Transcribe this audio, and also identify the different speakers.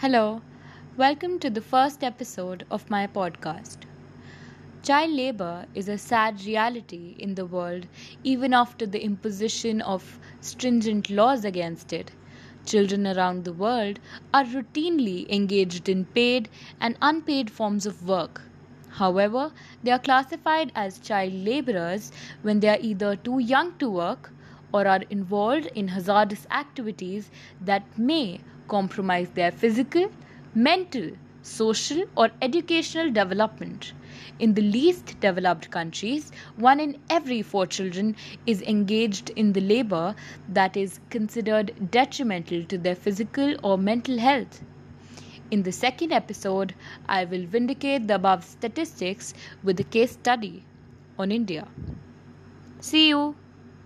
Speaker 1: Hello, welcome to the first episode of my podcast. Child labor is a sad reality in the world even after the imposition of stringent laws against it. Children around the world are routinely engaged in paid and unpaid forms of work. However, they are classified as child laborers when they are either too young to work or are involved in hazardous activities that may compromise their physical, mental, social, or educational development. In the least developed countries, one in every four children is engaged in the labor that is considered detrimental to their physical or mental health. In the second episode, I will vindicate the above statistics with a case study on India. See you.